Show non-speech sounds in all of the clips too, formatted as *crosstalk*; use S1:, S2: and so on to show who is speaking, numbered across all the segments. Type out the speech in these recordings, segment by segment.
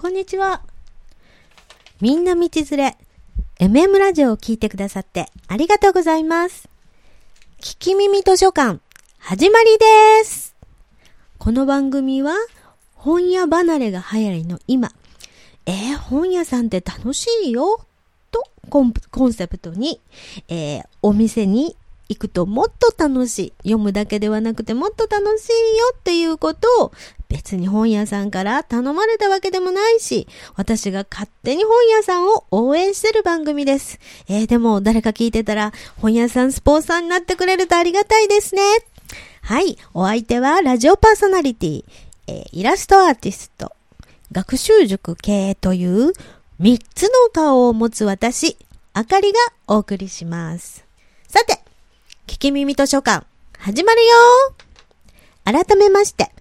S1: こんにちは。みんな道連れ、MM ラジオを聞いてくださってありがとうございます。聞き耳図書館、始まりです。この番組は、本屋離れが流行りの今、えー、本屋さんって楽しいよ？とコンコンセプトに、えー、お店に行くともっと楽しい。読むだけではなくてもっと楽しいよっていうことを別に本屋さんから頼まれたわけでもないし、私が勝手に本屋さんを応援してる番組です。えー、でも誰か聞いてたら本屋さんスポンサーになってくれるとありがたいですね。はい。お相手はラジオパーソナリティ、えー、イラストアーティスト、学習塾経営という3つの顔を持つ私、あかりがお送りします。さて、聞き耳図書館、始まるよ改めまして、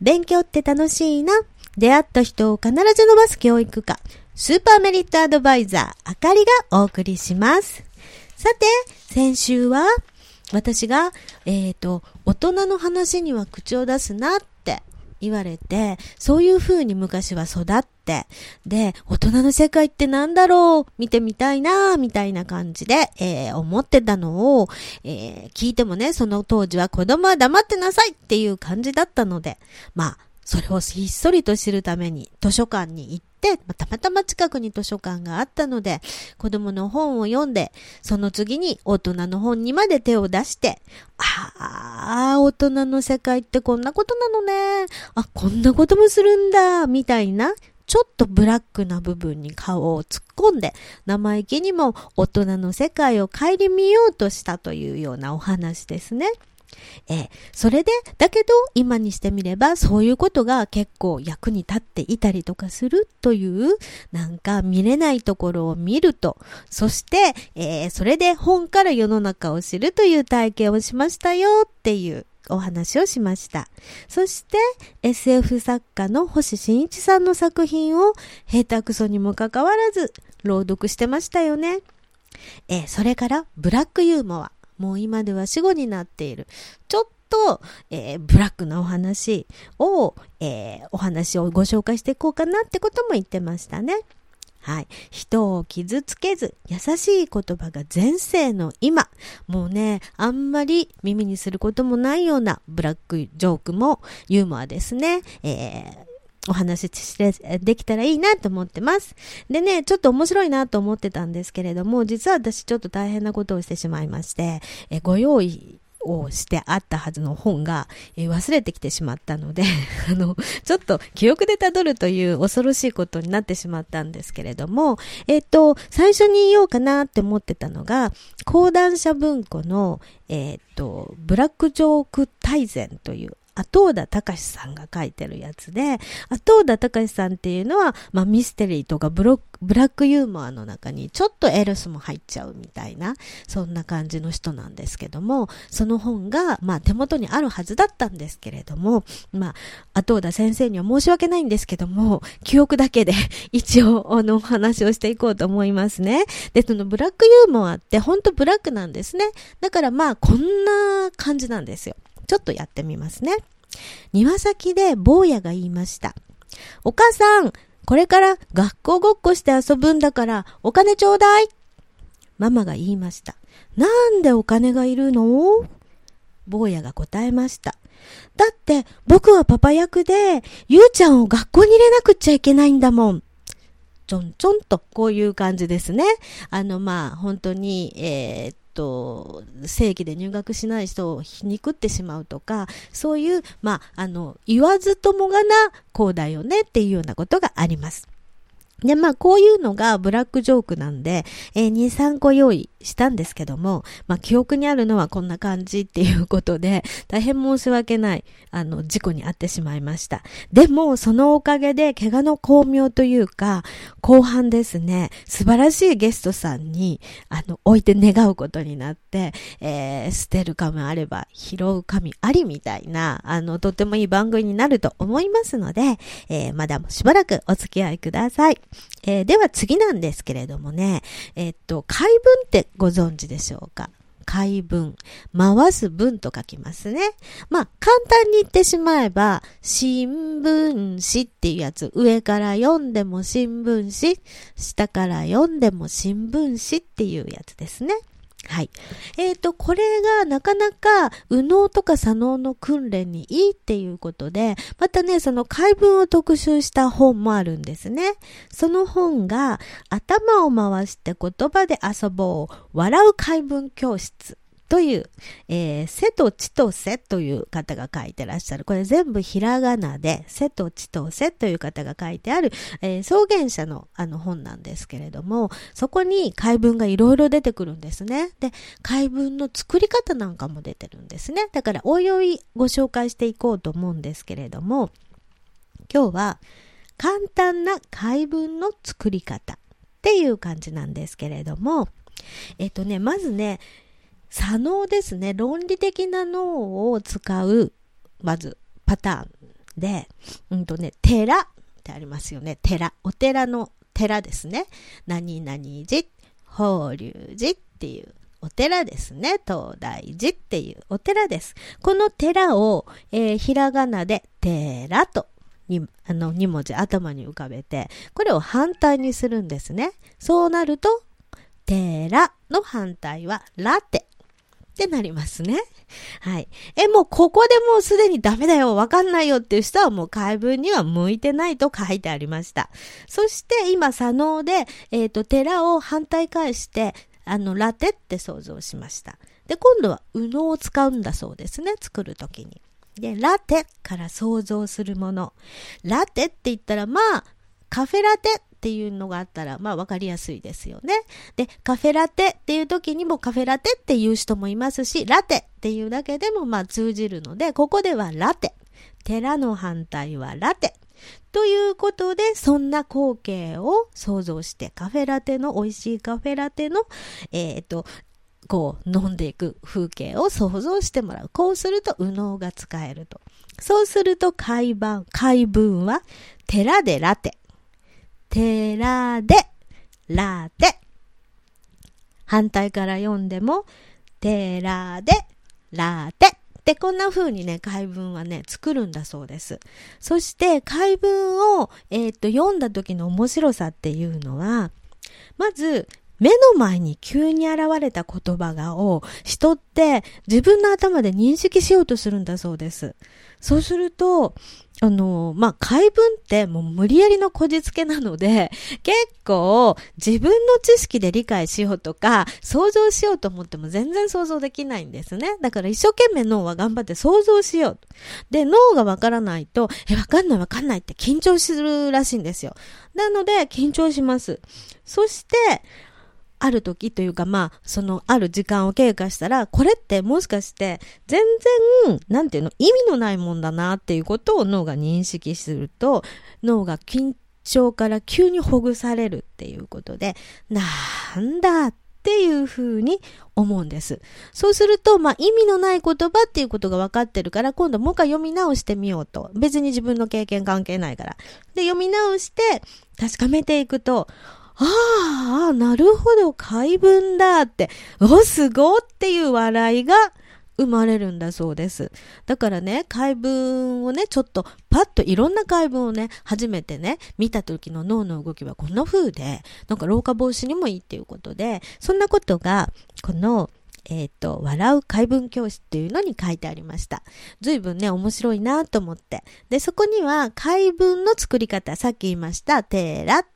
S1: 勉強って楽しいな。出会った人を必ず伸ばす教育科、スーパーメリットアドバイザー、あかりがお送りします。さて、先週は、私が、えっ、ー、と、大人の話には口を出すなっ言われて、そういう風に昔は育って、で、大人の世界って何だろう？見てみたいなみたいな感じで、えー、思ってたのを、えー、聞いてもね、その当時は子供は黙ってなさいっていう感じだったので、まあ、それをひっそりと知るために図書館に行って、たまたま近くに図書館があったので、子供の本を読んで、その次に大人の本にまで手を出して、ああ、大人の世界ってこんなことなのね。あ、こんなこともするんだ、みたいな、ちょっとブラックな部分に顔を突っ込んで、生意気にも大人の世界を顧みようとしたというようなお話ですね。えー、それで、だけど今にしてみればそういうことが結構役に立っていたりとかするという、なんか見れないところを見ると、そして、えー、それで本から世の中を知るという体験をしましたよっていうお話をしました。そして SF 作家の星新一さんの作品を下手くそにもかかわらず朗読してましたよね。えー、それからブラックユーモア。もう今では死後になっている。ちょっと、えー、ブラックなお話を、えー、お話をご紹介していこうかなってことも言ってましたね。はい。人を傷つけず、優しい言葉が前世の今。もうね、あんまり耳にすることもないようなブラックジョークもユーモアですね。えーお話ししてできたらいいなと思ってます。でね、ちょっと面白いなと思ってたんですけれども、実は私ちょっと大変なことをしてしまいまして、えご用意をしてあったはずの本が、え忘れてきてしまったので *laughs* あの、ちょっと記憶で辿るという恐ろしいことになってしまったんですけれども、えっ、と、最初に言おうかなって思ってたのが、講談社文庫の、えっ、と、ブラックジョーク大全という後田隆さんが書いてるやつで、後田隆さんっていうのは、まあ、ミステリーとかブロブラックユーモアの中にちょっとエルスも入っちゃうみたいな、そんな感じの人なんですけども、その本が、まあ、手元にあるはずだったんですけれども、まあ、後田先生には申し訳ないんですけども、記憶だけで *laughs* 一応、あの、話をしていこうと思いますね。で、そのブラックユーモアって本当ブラックなんですね。だからまあ、こんな感じなんですよ。ちょっとやってみますね。庭先で坊やが言いました。お母さん、これから学校ごっこして遊ぶんだからお金ちょうだい。ママが言いました。なんでお金がいるの？坊やが答えました。だって僕はパパ役で、ゆうちゃんを学校に入れなくっちゃいけないんだもん。ちょんちょんと、こういう感じですね。あの、まあ、本当に、えー、と、正規で入学しない人を皮肉ってしまうとか、そういう、まあ、あの、言わずともがな、こうだよねっていうようなことがあります。で、まあ、こういうのがブラックジョークなんで、えー、2、3個用意したんですけども、まあ、記憶にあるのはこんな感じっていうことで、大変申し訳ない、あの、事故に遭ってしまいました。でも、そのおかげで、怪我の巧妙というか、後半ですね、素晴らしいゲストさんに、あの、置いて願うことになって、えー、捨てる神あれば、拾う神ありみたいな、あの、とってもいい番組になると思いますので、えー、まだしばらくお付き合いください。えー、では次なんですけれどもね、えっと、解文ってご存知でしょうか？回文。回す文と書きますね。まあ、簡単に言ってしまえば、新聞紙っていうやつ。上から読んでも新聞紙、下から読んでも新聞紙っていうやつですね。はい。えっ、ー、と、これがなかなか右脳とか左脳の訓練にいいっていうことで、またね、その解文を特集した本もあるんですね。その本が、頭を回して言葉で遊ぼう、笑う解文教室という、えー、瀬戸千歳という方が書いてらっしゃる。これ全部ひらがなで、瀬戸千歳という方が書いてある、えー、草原者のあの本なんですけれども、そこに解文がいろいろ出てくるんですね。で、解文の作り方なんかも出てるんですね。だから、おいおいご紹介していこうと思うんですけれども、今日は簡単な解文の作り方っていう感じなんですけれども、えっとね、まずね、左脳ですね。論理的な脳を使う、まず、パターンで、うんとね、寺ってありますよね。寺。お寺の寺ですね。何々寺、法隆寺っていうお寺ですね。東大寺っていうお寺です。この寺を、えー、ひらがなで寺とに、あの、2文字頭に浮かべて、これを反対にするんですね。そうなると、寺の反対はラテってなりますね。はい。え、もうここでもうすでにダメだよ、わかんないよっていう人はもう解文には向いてないと書いてありました。そして今、左脳で、えっ、ー、と、寺を反対返して、あの、ラテって想像しました。で、今度は右脳を使うんだそうですね、作るときに。で、ラテから想像するもの。ラテって言ったら、まあ、カフェラテっていうのがあったら、まあ分かりやすいですよね。で、カフェラテっていう時にもカフェラテっていう人もいますし、ラテっていうだけでもまあ通じるので、ここではラテ。寺の反対はラテ。ということで、そんな光景を想像して、カフェラテの、美味しいカフェラテの、えっ、ー、と、こう飲んでいく風景を想像してもらう。こうすると右脳が使えると。そうすると解文、解文は寺でラテ。寺で、ラテ。反対から読んでも、寺で、ラテ。で、こんな風にね、解文はね、作るんだそうです。そして、解文を、えー、っと、読んだ時の面白さっていうのは、まず、目の前に急に現れた言葉がを人って自分の頭で認識しようとするんだそうです。そうすると、あの、まあ、解文ってもう無理やりのこじつけなので、結構自分の知識で理解しようとか、想像しようと思っても全然想像できないんですね。だから一生懸命脳は頑張って想像しよう。で、脳がわからないと、え、わかんないわかんないって緊張するらしいんですよ。なので、緊張します。そして、ある時というかまあ、そのある時間を経過したら、これってもしかして全然、なんていうの、意味のないもんだなっていうことを脳が認識すると、脳が緊張から急にほぐされるっていうことで、なんだっていうふうに思うんです。そうすると、まあ意味のない言葉っていうことが分かってるから、今度もう一回読み直してみようと。別に自分の経験関係ないから。で、読み直して確かめていくと、ああ、なるほど、怪文だって、お、すごっていう笑いが生まれるんだそうです。だからね、怪文をね、ちょっとパッといろんな怪文をね、初めてね、見た時の脳の動きはこんな風で、なんか老化防止にもいいっていうことで、そんなことが、この、えっ、ー、と、笑う怪文教室っていうのに書いてありました。随分ね、面白いなと思って。で、そこには怪文の作り方、さっき言いました、テーラ、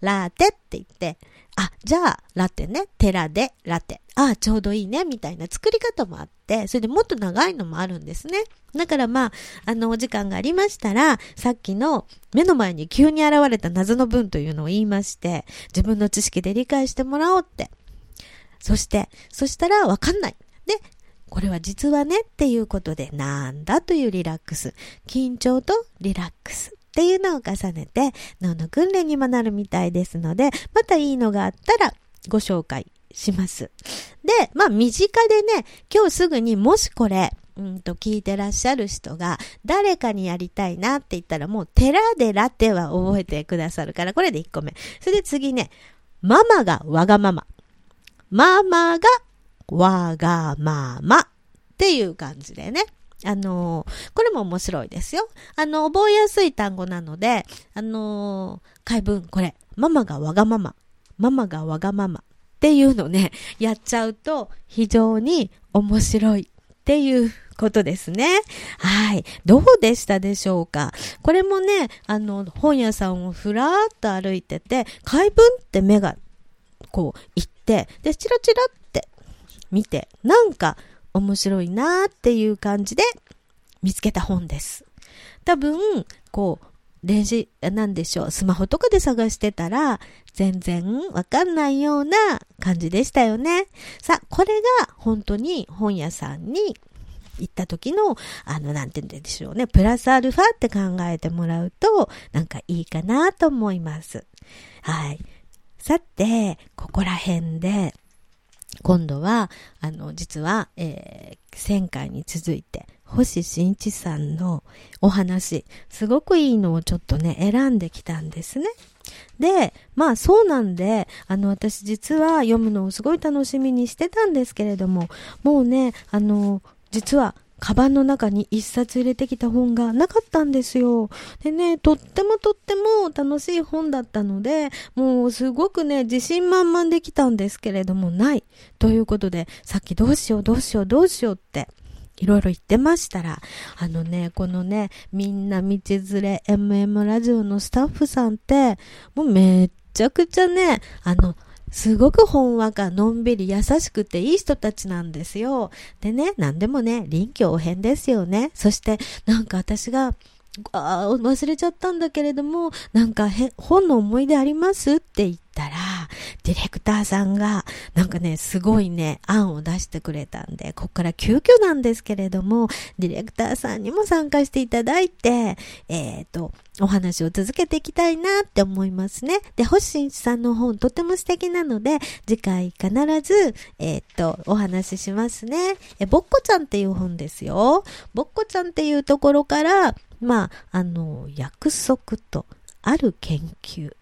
S1: ラテって言って、あ、じゃあ、ラテね、テラでラテ。あ、ちょうどいいね、みたいな作り方もあって、それでもっと長いのもあるんですね。だからまあ、あの、お時間がありましたら、さっきの目の前に急に現れた謎の文というのを言いまして、自分の知識で理解してもらおうって。そして、そしたらわかんない。で、これは実はねっていうことで、なんだというリラックス。緊張とリラックス。っていうのを重ねて脳の訓練にもなるみたいですので、またいいのがあったらご紹介します。で、まあ身近でね、今日すぐにもしこれ、うんと聞いてらっしゃる人が誰かにやりたいなって言ったらもう寺でラテは覚えてくださるからこれで1個目。それで次ね、ママがわがまま。ママがわがままっていう感じでね。あのー、これも面白いですよ。あの、覚えやすい単語なので、あのー、解文、これ、ママがわがまま、ママがわがままっていうのね、*laughs* やっちゃうと非常に面白いっていうことですね。はい。どうでしたでしょうか？これもね、あの、本屋さんをふらーっと歩いてて、解文って目が、こう、行って、で、チラチラって見て、なんか面白いなっていう感じで見つけた本です。多分、こう、電子、なんでしょう、スマホとかで探してたら、全然わかんないような感じでしたよね。さあ、これが本当に本屋さんに行った時の、あの、なんて言うんでしょうね、プラスアルファって考えてもらうと、なんかいいかなと思います。はい。さて、ここら辺で、今度は、あの、実は、えー、前回に続いて、星新一さんのお話、すごくいいのをちょっとね、選んできたんですね。で、まあそうなんで、あの私実は読むのをすごい楽しみにしてたんですけれども、もうね、あの、実はカバンの中に一冊入れてきた本がなかったんですよ。でね、とってもとっても楽しい本だったので、もうすごくね、自信満々できたんですけれども、ない。ということで、さっきどうしようどうしようどうしようっていろいろ言ってましたら、あのね、このね、みんな道連れ MM ラジオのスタッフさんって、もうめっちゃくちゃね、あの、すごくほんわか、のんびり、優しくていい人たちなんですよ。でね、なんでもね、臨機応変ですよね。そして、なんか私が、あ忘れちゃったんだけれども、なんか本の思い出あります？って言ってたら、ディレクターさんが、なんかね、すごいね、案を出してくれたんで、こっから急遽なんですけれども、ディレクターさんにも参加していただいて、えっ、ー、と、お話を続けていきたいなって思いますね。で、星新一さんの本とても素敵なので、次回必ず、えっ、ー、と、お話ししますね。え、ぼっこちゃんっていう本ですよ。ぼっこちゃんっていうところから、まあ、あの、約束と、ある研究。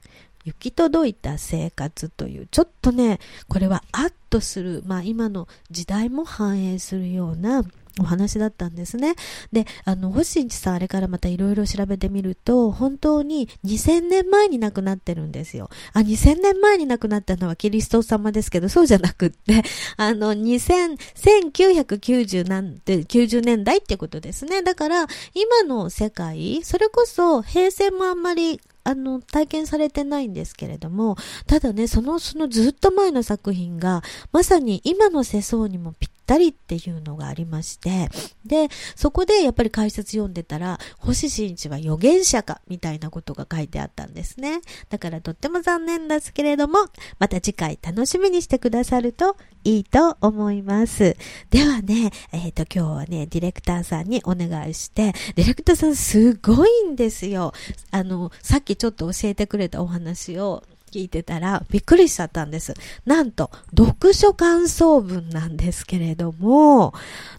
S1: 行き届いた生活という、ちょっとね、これはアッとする、まあ今の時代も反映するようなお話だったんですね。で、あの、星一さんあれからまたいろいろ調べてみると、本当に2000年前に亡くなってるんですよ。あ、2000年前に亡くなったのはキリスト様ですけど、そうじゃなくって、*laughs* あの、2000、1990なんて、90年代ってことですね。だから、今の世界、それこそ平成もあんまりあの、体験されてないんですけれども、ただね、その、そのずっと前の作品が、まさに今の世相にもぴったりっていうのがありまして、で、そこでやっぱり解説読んでたら、星新一は預言者か、みたいなことが書いてあったんですね。だからとっても残念ですけれども、また次回楽しみにしてくださるといいと思います。ではね、えっ、ー、と今日はね、ディレクターさんにお願いして、ディレクターさんすごいんですよ。あの、さっきちょっと教えてくれたお話を聞いてたらびっくりしちゃったんです。なんと、読書感想文なんですけれども、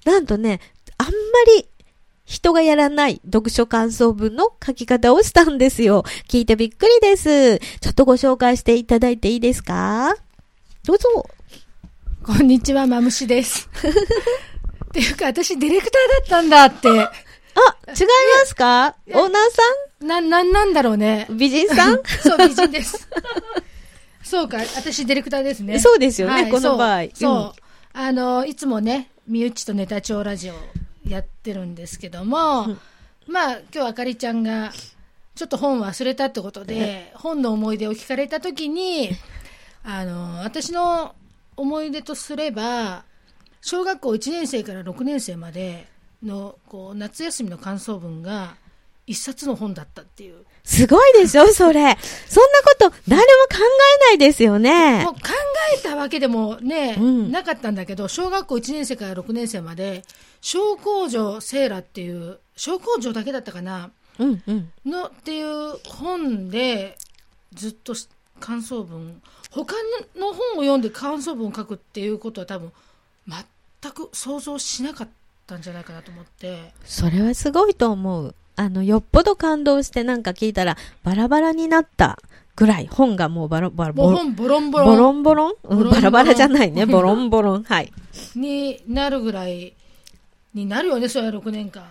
S1: なんとね、あんまり人がやらない読書感想文の書き方をしたんですよ。聞いてびっくりです。ちょっとご紹介していただいていいですか？どうぞ。
S2: こんにちは、まむしです。っていうか、私ディレクターだったんだって。あ、違い
S1: ますか？オーナーさ
S2: ん？な、な、なんだろうね。
S1: 美人さん？*laughs*
S2: そう、美人です。そうか、私ディレクターですね。
S1: そうですよね、はい、この場合。
S2: そう。そううん、あの、いつもね、みゆちとネタ帳ラジオやってるんですけども、うん、まあ、今日あかりちゃんが、ちょっと本忘れたってことで、本の思い出を聞かれたときに、あの、私の思い出とすれば、小学校1年生から6年生までのこう夏休みの感想文が一冊の本だったっていう。
S1: すごいでしょそれ。そんなこと誰も考えないですよね。
S2: もう考えたわけでもね、うん、なかったんだけど、小学校1年生から6年生まで、小工場セーラっていう、小工場だけだったかな、
S1: うんうん、
S2: のっていう本で、ずっと感想文他の本を読んで感想文を書くっていうことは多分全く想像しなかったんじゃないかなと思って
S1: それはすごいと思うあのよっぽど感動してなんか聞いたらバラバラになったぐらい、本がもうバラバラ、
S2: ボロンボロン
S1: ボロンボロン、うんバラバラじゃないね。ボロンボロン。はい。
S2: になるぐらいになるよね、それは6年間。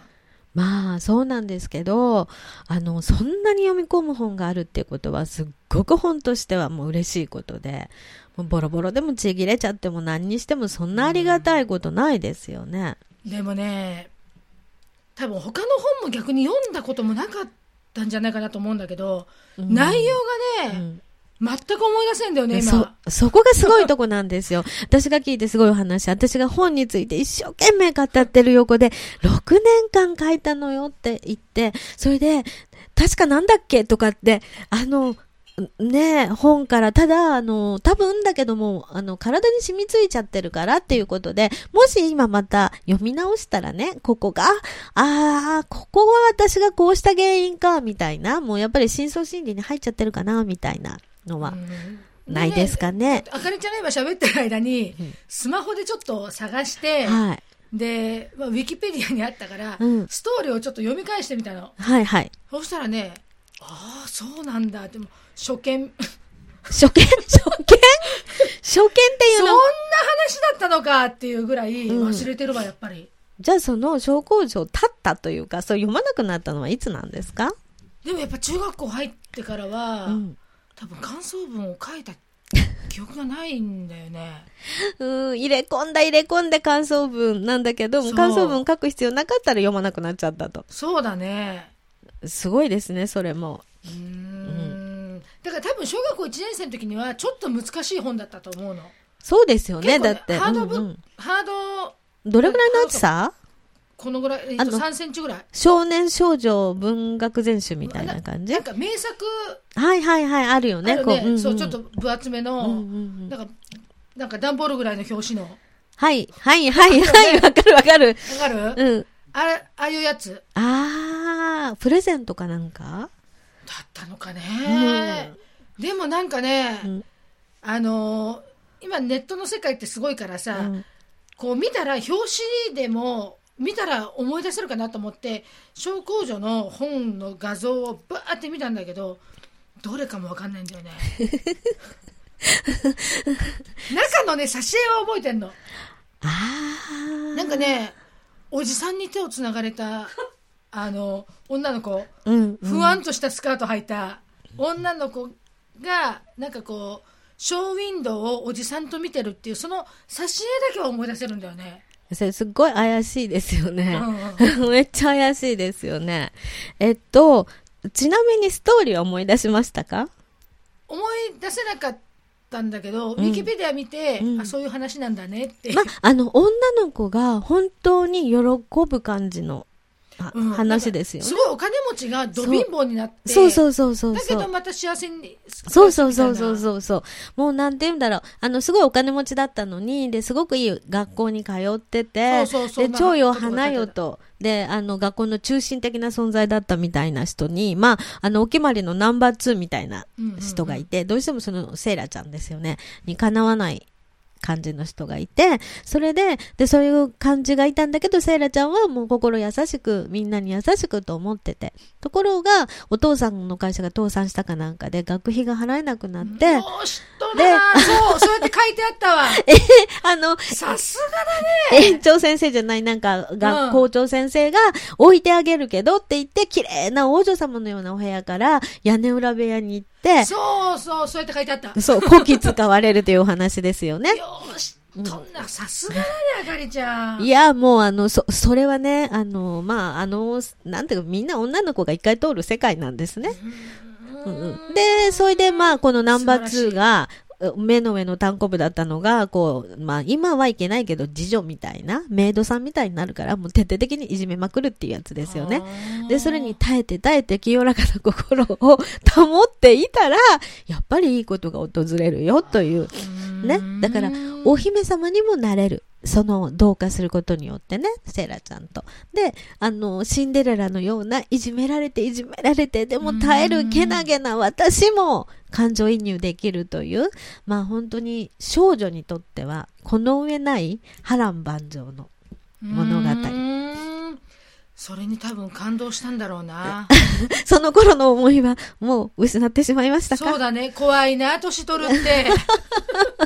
S1: まあ、そうなんですけど、あの、そんなに読み込む本があるっていうことは、すっごく本としてはもう嬉しいことで、もうボロボロでもちぎれちゃっても何にしてもそんなありがたいことないですよね。
S2: でもね、多分他の本も逆に読んだこともなかったんじゃないかなと思うんだけど、
S1: うん
S2: 内容がね、
S1: うん
S2: 全く思い出せんだよね、
S1: そ
S2: 今。、
S1: そこがすごいとこなんですよ。私が聞いてすごいお話。私が本について一生懸命語ってる横で、6年間書いたのよって言って、それで、確かなんだっけとかって、あの、ねえ、本から、ただ、あの、多分だけども、あの、体に染みついちゃってるからっていうことで、もし今また読み直したらね、ここが、ああ、ここは私がこうした原因か、みたいな、もうやっぱり深層心理に入っちゃってるかな、みたいなのは、
S2: うん
S1: ないですかね。
S2: あかりちゃんが今喋ってる間に
S1: うん、
S2: スマホでちょっと探して、
S1: はい。
S2: で、まあ、ウィキペディアにあったから、
S1: うん
S2: ストーリーをちょっと読み返してみたの。
S1: はいはい。
S2: そうしたらね、ああ、そうなんだ。でも、初見、
S1: 初見？初見？初見ってい
S2: そんな
S1: うの
S2: 話だったのかっていうぐらい
S1: うん
S2: 忘れてるわ、やっぱり。
S1: じゃあその小工場立ったというか、そう読まなくなったのはいつなんですか？
S2: でもやっぱ中学校入ってからは、
S1: うん。
S2: 多分感想文を書いた記憶がないんだよね。
S1: うん、入れ込んだ入れ込んで感想文なんだけど感想文書く必要なかったら読まなくなっちゃったと。
S2: そうだね。
S1: すごいですね、それも。
S2: うーん。だから多分小学校1年生の時にはちょっと難しい本だったと思うの。
S1: そうですよね、
S2: 結構
S1: だって。
S2: ハードブ、
S1: うんうん
S2: ハード、
S1: どれぐらいの厚さ？
S2: このぐらい、えっと、
S1: あの
S2: 3センチぐらい。
S1: 少年少女文学全集みたいな感じ？
S2: なんか名作、
S1: はいはいはい、あるよね、
S2: ね、
S1: こう。んん
S2: そう、ちょっと分厚めの、
S1: うんうんうん
S2: なんか、なんか段ボールぐらいの表紙の。わ
S1: はい、はい、はい、はい、わかるわかる。
S2: かる、
S1: うん。
S2: あれ、ああいうやつ
S1: あー、プレゼントかなんか？
S2: だったのかね。でもなんかね、
S1: うん。
S2: あのー今ネットの世界ってすごいからさ、
S1: うん。
S2: こう見たら表紙でも見たら思い出せるかなと思って小工女の本の画像をバーって見たんだけどどれかもわかんないんだよね。*laughs* 中のね挿絵は覚えてんの。
S1: あー。
S2: なんかねおじさんに手をつながれたあの女の子
S1: うん、
S2: ふわんとしたスカート履いた女の子がなんかこうショーウィンドウをおじさんと見てるっていうその挿絵だけは思い出せるんだよね、
S1: それすっごい怪しいですよ
S2: う
S1: ね。
S2: んうん。*laughs*
S1: めっちゃ怪しいですよね。えっと、ちなみにストーリーは思い出しましたか？
S2: 思い出せなかったんだけど、
S1: うん。
S2: ウィキペディア見て、
S1: うん。
S2: あそういう話なんだねって、
S1: ま、あの、女の子が本当に喜ぶ感じの、あ
S2: うん
S1: 話ですよね
S2: す。ごいお金持ちがど貧乏になって
S1: そうそうそうそう
S2: だけ。どまた幸せに
S1: そうそうそうそう
S2: う
S1: そうそう。もうなんて言うんだろう。あの、すごいお金持ちだったのに、で、すごくいい学校に通ってて、
S2: そうそうそう
S1: で、超よ花よと、で、あの、学校の中心的な存在だったみたいな人に、まあ、あの、お決まりのナンバー2みたいな人がいて、どうしてもその、セイラちゃんですよね、にかなわない感じの人がいて、それで、で、そういう感じがいたんだけど、セイラちゃんはもう心優しく、みんなに優しくと思ってて。ところが、お父さんの会社が倒産したかなんかで、学費が払えなくなって、
S2: よーしとだな？そうそうやって書いてあったわ。*laughs*
S1: あの、
S2: さすがだね。
S1: 園長先生じゃない、なんか、
S2: うん。
S1: 学校長先生が置いてあげるけどって言って、綺麗な王女様のようなお部屋から屋根裏部屋に行って、
S2: そうそうそうやって書いてあった。
S1: そう、こき使われるというお話ですよね。
S2: よーしとんなさすがだねあかりちゃん。
S1: いや、もうあの、そ、それはね、あの、まあ、あの、なんていうか、みんな女の子が一回通る世界なんですね。うん。うんで、それでまあ、このナンバー2が、目の上の単行部だったのが、こう、まあ、今はいけないけど、次女みたいな、メイドさんみたいになるから、もう徹底的にいじめまくるっていうやつですよね。で、それに耐えて耐えて清らかな心を保っていたら、やっぱりいいことが訪れるよという。ね。だから、お姫様にもなれる。その、同化することによってね、セイラちゃんと。で、あの、シンデレラのような、いじめられて、いじめられて、でも耐えるけなげな私も、感情移入できるという、まあ本当に少女にとっては、この上ない波乱万丈の物語
S2: それに多分感動したんだろうな。*laughs*
S1: その頃の思いはもう失ってしまいましたか？
S2: そうだね。怖いな、年取るって。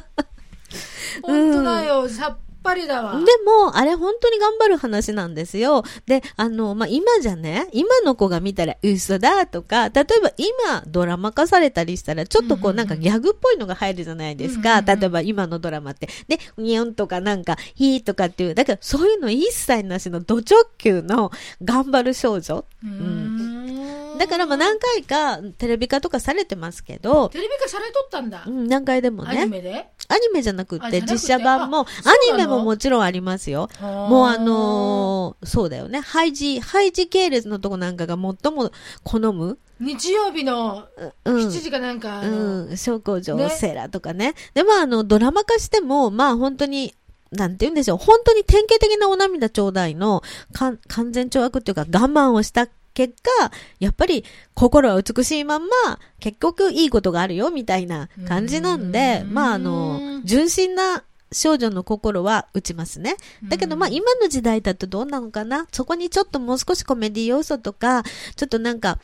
S2: *laughs* 本当だよ。さっぱりだわ。
S1: でも、あれ本当に頑張る話なんですよ。で、あの、まあ、今じゃね、今の子が見たら嘘だとか、例えば今ドラマ化されたりしたら、ちょっとこうなんかギャグっぽいのが入るじゃないですか。
S2: うんうんうん
S1: 例えば今のドラマって。で、ニョンとかなんか、ヒーとかっていう、だからそういうの一切なしのド直球の頑張る少女。
S2: うーん
S1: だからまあ何回かテレビ化とかされてますけど、
S2: テレビ化されとったんだ
S1: う。ん、何回でも
S2: アニ
S1: ね。
S2: メで？
S1: アニメじゃなくって？実写版も、
S2: あ
S1: アニメももちろんありますよ。も
S2: も
S1: うあのーそうだよね。ハイジ、ハイジ系列のとこなんかが最も好む。
S2: 日曜日の
S1: うん。
S2: 7時かなんか、
S1: うん。小工場
S2: ね
S1: セーラーとかね。で、まああの、ドラマ化しても、まあ本当に、なんて言うんでしょう。本当に典型的なお涙ちょうだいの、完全懲悪っていうか我慢をした結果、やっぱり心は美しいまんま、結局いいことがあるよ、みたいな感じなんで、
S2: うん
S1: まああの、純真な少女の心は打ちますね。だけどまあ
S2: うん
S1: 今の時代だとどうなのかな？そこにちょっともう少しコメディ要素とか、ちょっとなんか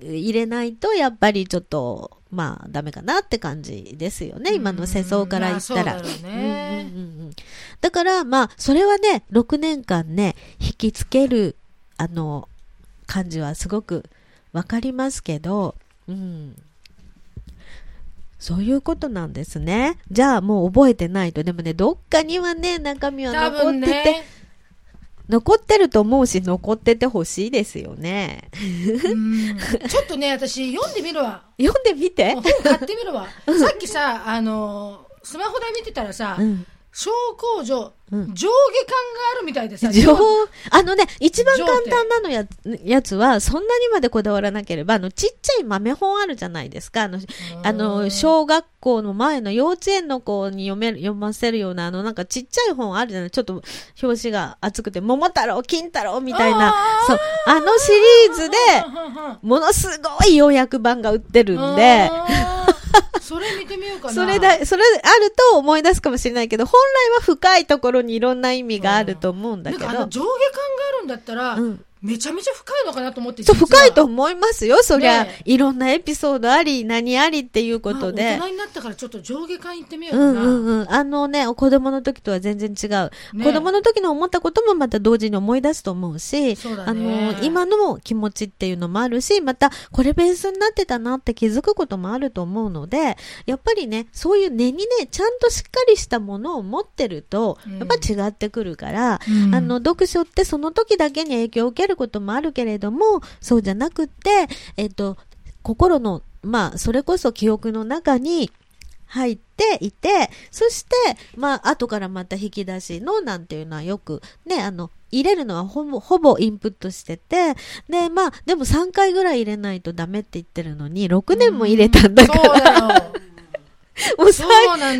S1: 入れないとやっぱりちょっとまあダメかなって感じですよね。今の世相から言ったら。
S2: だ
S1: からまあそれはね、6年間ね、引きつけるあの感じはすごくわかりますけど、うん。そういうことなんですね。じゃあもう覚えてないと。でもね、どっかにはね、中身は
S2: 多
S1: 残ってて、
S2: 分ね、
S1: 残ってると思うし、残っててほしいですよね。
S2: うんちょっとね、私読んでみるわ。
S1: 読んでみて。
S2: 本買ってみるわ。さっきさ、あの、スマホで見てたらさ、
S1: うん。
S2: 小工場、
S1: うん。
S2: 上下感があるみたいでさ、
S1: 情報、あのね、一番簡単なのややつは、そんなにまでこだわらなければ、あの、ちっちゃい豆本あるじゃないですか。あの、あの、小学校の前の幼稚園の子に読める、読ませるような、あの、なんかちっちゃい本あるじゃない。ちょっと表紙が厚くて、桃太郎、金太郎みたいな、そう、あのシリーズで、ものすごい要約版が売ってるんで、
S2: それ見てみようかな。
S1: それだ、それあると思い出すかもしれないけど、本来は深いところにいろんな意味があると思うんだけど
S2: なんかあの、上下感があるんだったら、
S1: うん
S2: めちゃめちゃ深いのかなと思って。
S1: そう、深いと思いますよ。そりゃ、
S2: ね
S1: いろんなエピソードあり、何ありっていうこと
S2: あ
S1: で
S2: 大。人になったからちょっと上下感行ってみよう
S1: う
S2: かな。
S1: んうんうん。あのね、子供の時とは全然違う。
S2: ね
S1: 子供の時の思ったこともまた同時に思い出すと思うし、
S2: そうだ
S1: あ
S2: ね
S1: の、今の気持ちっていうのもあるし、また、これベースになってたなって気づくこともあると思うので、やっぱりね、そういう根にね、ちゃんとしっかりしたものを持ってると、
S2: うん
S1: やっぱ違ってくるから、
S2: うん
S1: あの、読書ってその時だけに影響を受けることもあるけれども、そうじゃなくって、えっと、心の、まあ、それこそ記憶の中に入っていて、そして、まあ、後からまた引き出しのなんていうのはよく、ね、あの、入れるのはほぼ、ほぼインプットしてて、で、まあ、でも3回ぐらい入れないとダメって言ってるのに、6年も入れたんだから、
S2: そう。*laughs*
S1: もう
S2: ね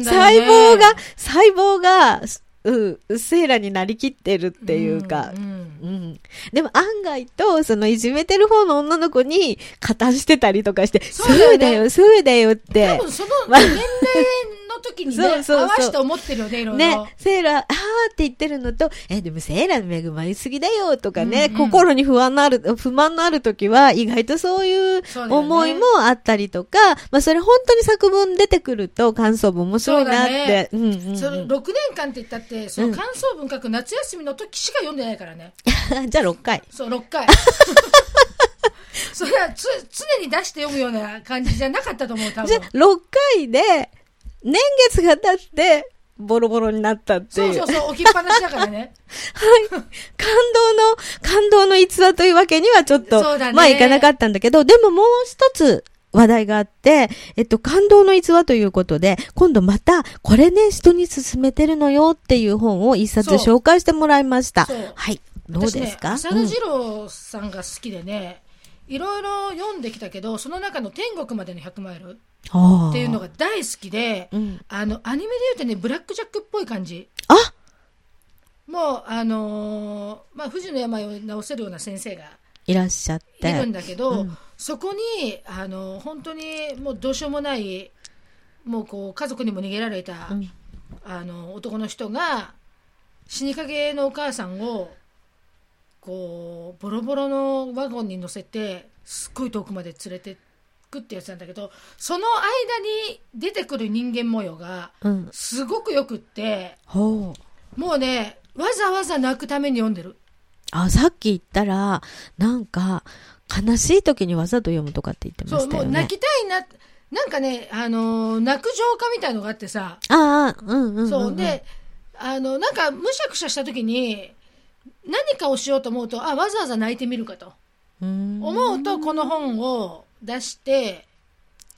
S1: 細胞が、細胞が、うん、セーラになりきってるっていうか、
S2: うんうん
S1: うん。でも案外と、そのいじめてる方の女の子に加担してたりとかして、
S2: そ
S1: そう
S2: うだよね
S1: そうだよって
S2: 多。分その年齢の時にね、
S1: そうそうそう
S2: 合わせて思ってるよね、いろいろ。
S1: ね、セーラー、あーって言ってるのと、え、でもセーラーの恵まれすぎだよとかね、
S2: うんうん
S1: 心に不安のある、不満のある時は、意外とそういう思いもあったりとか、まあそれ本当に作文出てくると感想文面白いなって。うんうんうん
S2: その6年間って言ったって、その感想文書く夏休みの時しか読んでないからね。*laughs*
S1: じゃあ6回。
S2: そう、6回。*laughs* それはつ常に出して読むような感じじゃなかったと思う、多
S1: じゃあ
S2: 分。
S1: 6回で、年月が経って、ボロボロになったっていう。
S2: そうそうそう、置きっぱなしだからね。*laughs*
S1: はい。感動の、感動の逸話というわけにはちょっと、
S2: そうだね
S1: まあいかなかったんだけど、でももう一つ話題があって、えっと、感動の逸話ということで、今度また、これね、人に勧めてるのよっていう本を一冊紹介してもらいました。はい。どうですか、
S2: 私ね、浅田次郎さんが好きでね、いろいろ読んできたけど、その中の天国までの100マイル
S1: うん
S2: っていうのが大好きで、
S1: うん。
S2: あの、アニメで言うとね、ブラックジャックっぽい感じ。
S1: あ！
S2: もう、あのーまあ、不治の病を治せるような先生が
S1: いらっしゃって。
S2: いるんだけど、
S1: うん。
S2: そこに、あの本当にもうどうしようもない、もうこう家族にも逃げられた、
S1: うん。
S2: あの男の人が死にかけのお母さんをこうボロボロのワゴンに乗せてすっごい遠くまで連れてくってやつなんだけどその間に出てくる人間模様が
S1: うん。
S2: すごくよくって
S1: ほう。
S2: もうねわざわざ泣くために読んでる
S1: あ、さっき言ったら、なんか、悲しい時にわざと読むとかって言ってましたよね。
S2: もう泣きたいななんかねあのー泣く浄化みたいのがあってさ
S1: ああ、うんうんうん、うん。
S2: そうであのなんかむしゃくしゃした時に何かをしようと思うとあわざわざ泣いてみるかと。思うとこの本を出して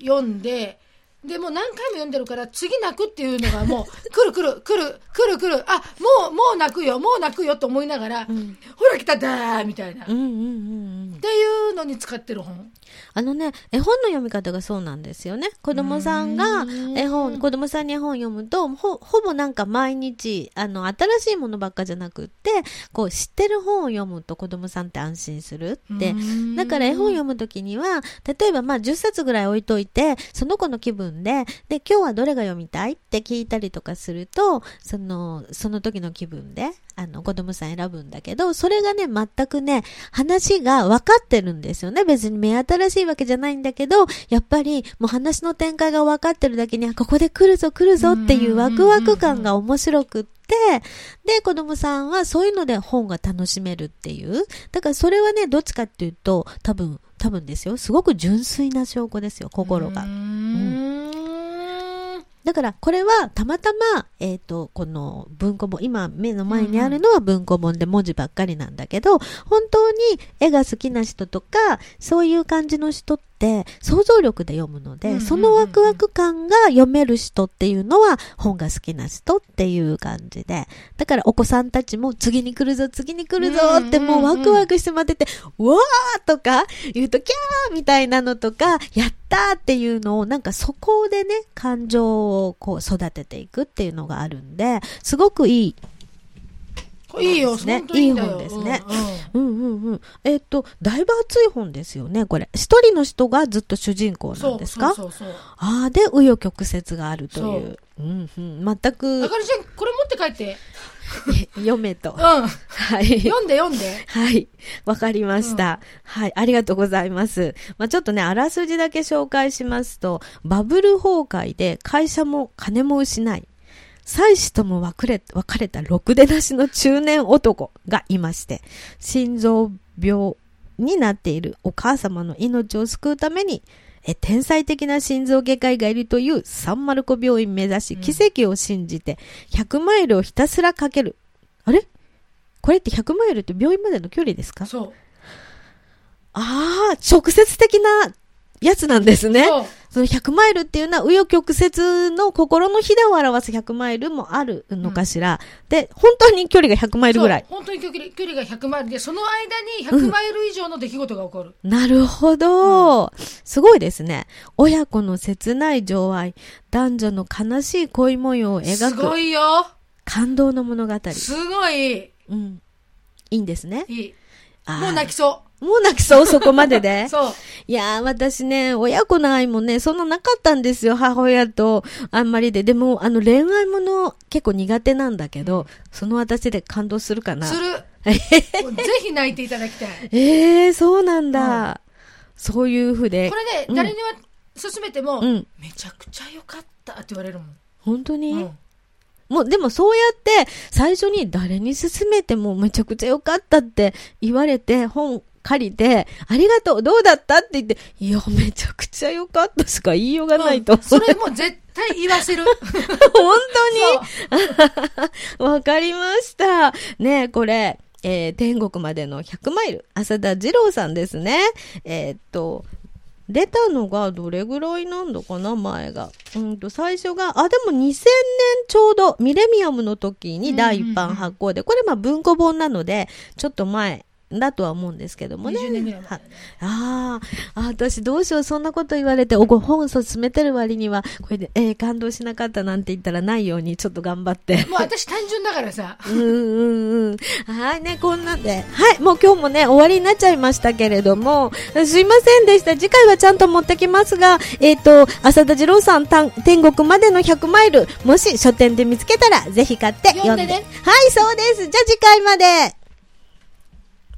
S2: 読んででもう何回も読んでるから次泣くっていうのがもう *laughs* 来る来る来る来る来るあもうもう泣くよもう泣くよと思いながら、
S1: うん。
S2: ほら来ただーみたいな、っ
S1: うんうんうんうん。
S2: ていうのに使ってる本
S1: あのね、絵本の読み方がそうなんですよね。子供さんが絵
S2: う
S1: 本、
S2: ん
S1: 子供さんに絵本読むと、ほ、ほぼなんか毎日、あの、新しいものばっかじゃなくって、こう、知ってる本を読むと子供さんって安心するって。だから絵本読むときには、例えばまあ10冊ぐらい置いといて、その子の気分で、で、今日はどれが読みたいって聞いたりとかすると、その、その時の気分で、あの、子供さん選ぶんだけど、それがね、全くね、話が分かってるんですよね。別に目新しいわけじゃないんだけど、やっぱりもう話の展開が分かってるだけに、あここで来るぞ来るぞっていうワクワク感が面白くって、で、子供さんはそういうので本が楽しめるっていう。だからそれはね、どっちかっていうと、多分、多分ですよ。すごく純粋な証拠ですよ、心が
S2: う。ーん
S1: だから、これはたまたま、えっ、と、この文庫本、今目の前にあるのは文庫本で文字ばっかりなんだけど、本当に絵が好きな人とか、そういう感じの人って想像力で読むので、そのワクワク感が読める人っていうのは本が好きな人っていう感じで、だからお子さんたちも次に来るぞ、次に来るぞってもうワクワクして待ってて、うわーとか言うとキャーみたいなのとか、やったーっていうのをなんかそこでね、感情をこう育てていくっていうのがあるんで、すごくいい。
S2: いいよ、
S1: ですね
S2: いい。
S1: いい本ですね
S2: うんうん
S1: うんうんうん。えっ、と、だいぶ熱い本ですよね、これ。一人の人がずっと主人公なんですか？
S2: そうそうそう。
S1: ああ、で、紆余曲折があるという。うんうん。全
S2: あ
S1: く
S2: かりちゃん、これ持って帰って。
S1: 読めと。
S2: うん。
S1: はい。
S2: 読んで読んで。
S1: はい。わかりました、はい。ありがとうございます。まあ、ちょっとね、あらすじだけ紹介しますと、バブル崩壊で会社も金も失い、妻子とも別れ、別れたろくでなしの中年男がいまして、心臓病になっているお母様の命を救うために、え天才的な心臓外科医がいるというサンマルコ病院目指し、
S2: うん
S1: 奇跡を信じて、100マイルをひたすらかける。あれ？これって100マイルって病院までの距離ですか？
S2: そう。
S1: ああ、直接的なやつなんですね。
S2: そ
S1: の100マイルっていうのは、紆余曲折の心のひだを表す100マイルもあるのかしら。で、本当に距離が100マイルぐらい。
S2: 本当に距離距離が100マイルで、その間に100マイル以上の出来事が起こる。
S1: なるほど、すごいですね。親子の切ない情愛、男女の悲しい恋模様を
S2: す
S1: 描く
S2: ごいよ。
S1: 感動の物語。
S2: すごい
S1: うん。いいんですね。
S2: いい。もう泣きそ
S1: もう泣きそう、そこまでで
S2: う。*laughs* そう。
S1: いやー、私ね、親子の愛もね、そんななかったんですよ、母親とあんまりで。でも、あの、恋愛もの結構苦手なんだけど、その私で感動するかな。
S2: する。もうぜひ泣いていただきたい。
S1: ええー、そうなんだ。そういうふうで
S2: こ。れね、
S1: うん
S2: 誰には勧めても、
S1: うん。
S2: めちゃくちゃ良かったって言われるもん。
S1: 本当に、
S2: うん
S1: もう、でもそうやって、最初に誰に勧めてもめちゃくちゃ良かったって言われて、本借りて、ありがとう、どうだったって言って、いや、めちゃくちゃ良かったしか言いようがないと。
S2: うんそれも絶対言わせる。*laughs*
S1: 本当に？*laughs* わかりました。ねえこれ、えー天国までの100マイル、浅田二郎さんですね。えーっと、出たのがどれぐらいなんだかな、前が。うんと、最初が、あ、でも2000年ちょうど、ミレミアムの時に第一版発行で、これまあ文庫本なので、ちょっと前だとは思うんですけどもね。
S2: 20年ぐらい前
S1: あーあ、私どうしよう、そんなこと言われて、おご本勧めてる割には、これで、えー感動しなかったなんて言ったらないように、ちょっと頑張って。
S2: もう私単純だからさ。
S1: うんうんうん。はいね、こんなんで。はい、もう今日もね、終わりになっちゃいましたけれども、すいませんでした。次回はちゃんと持ってきますが、えっ、と、浅田二郎さん天国までの100マイル、もし書店で見つけたら、ぜひ買って読んで。
S2: 読んでね
S1: はい、そうです。じゃあ次回まで。